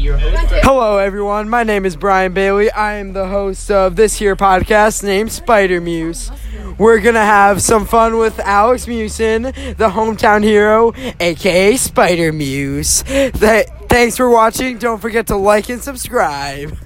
your host. Hello, everyone. My name is Brian Bailey. I am the host of this here podcast named Spider Muse. We're gonna have some fun with Alex Musin, the hometown hero, aka Spider Muse. Thanks for watching. Don't forget to like and subscribe.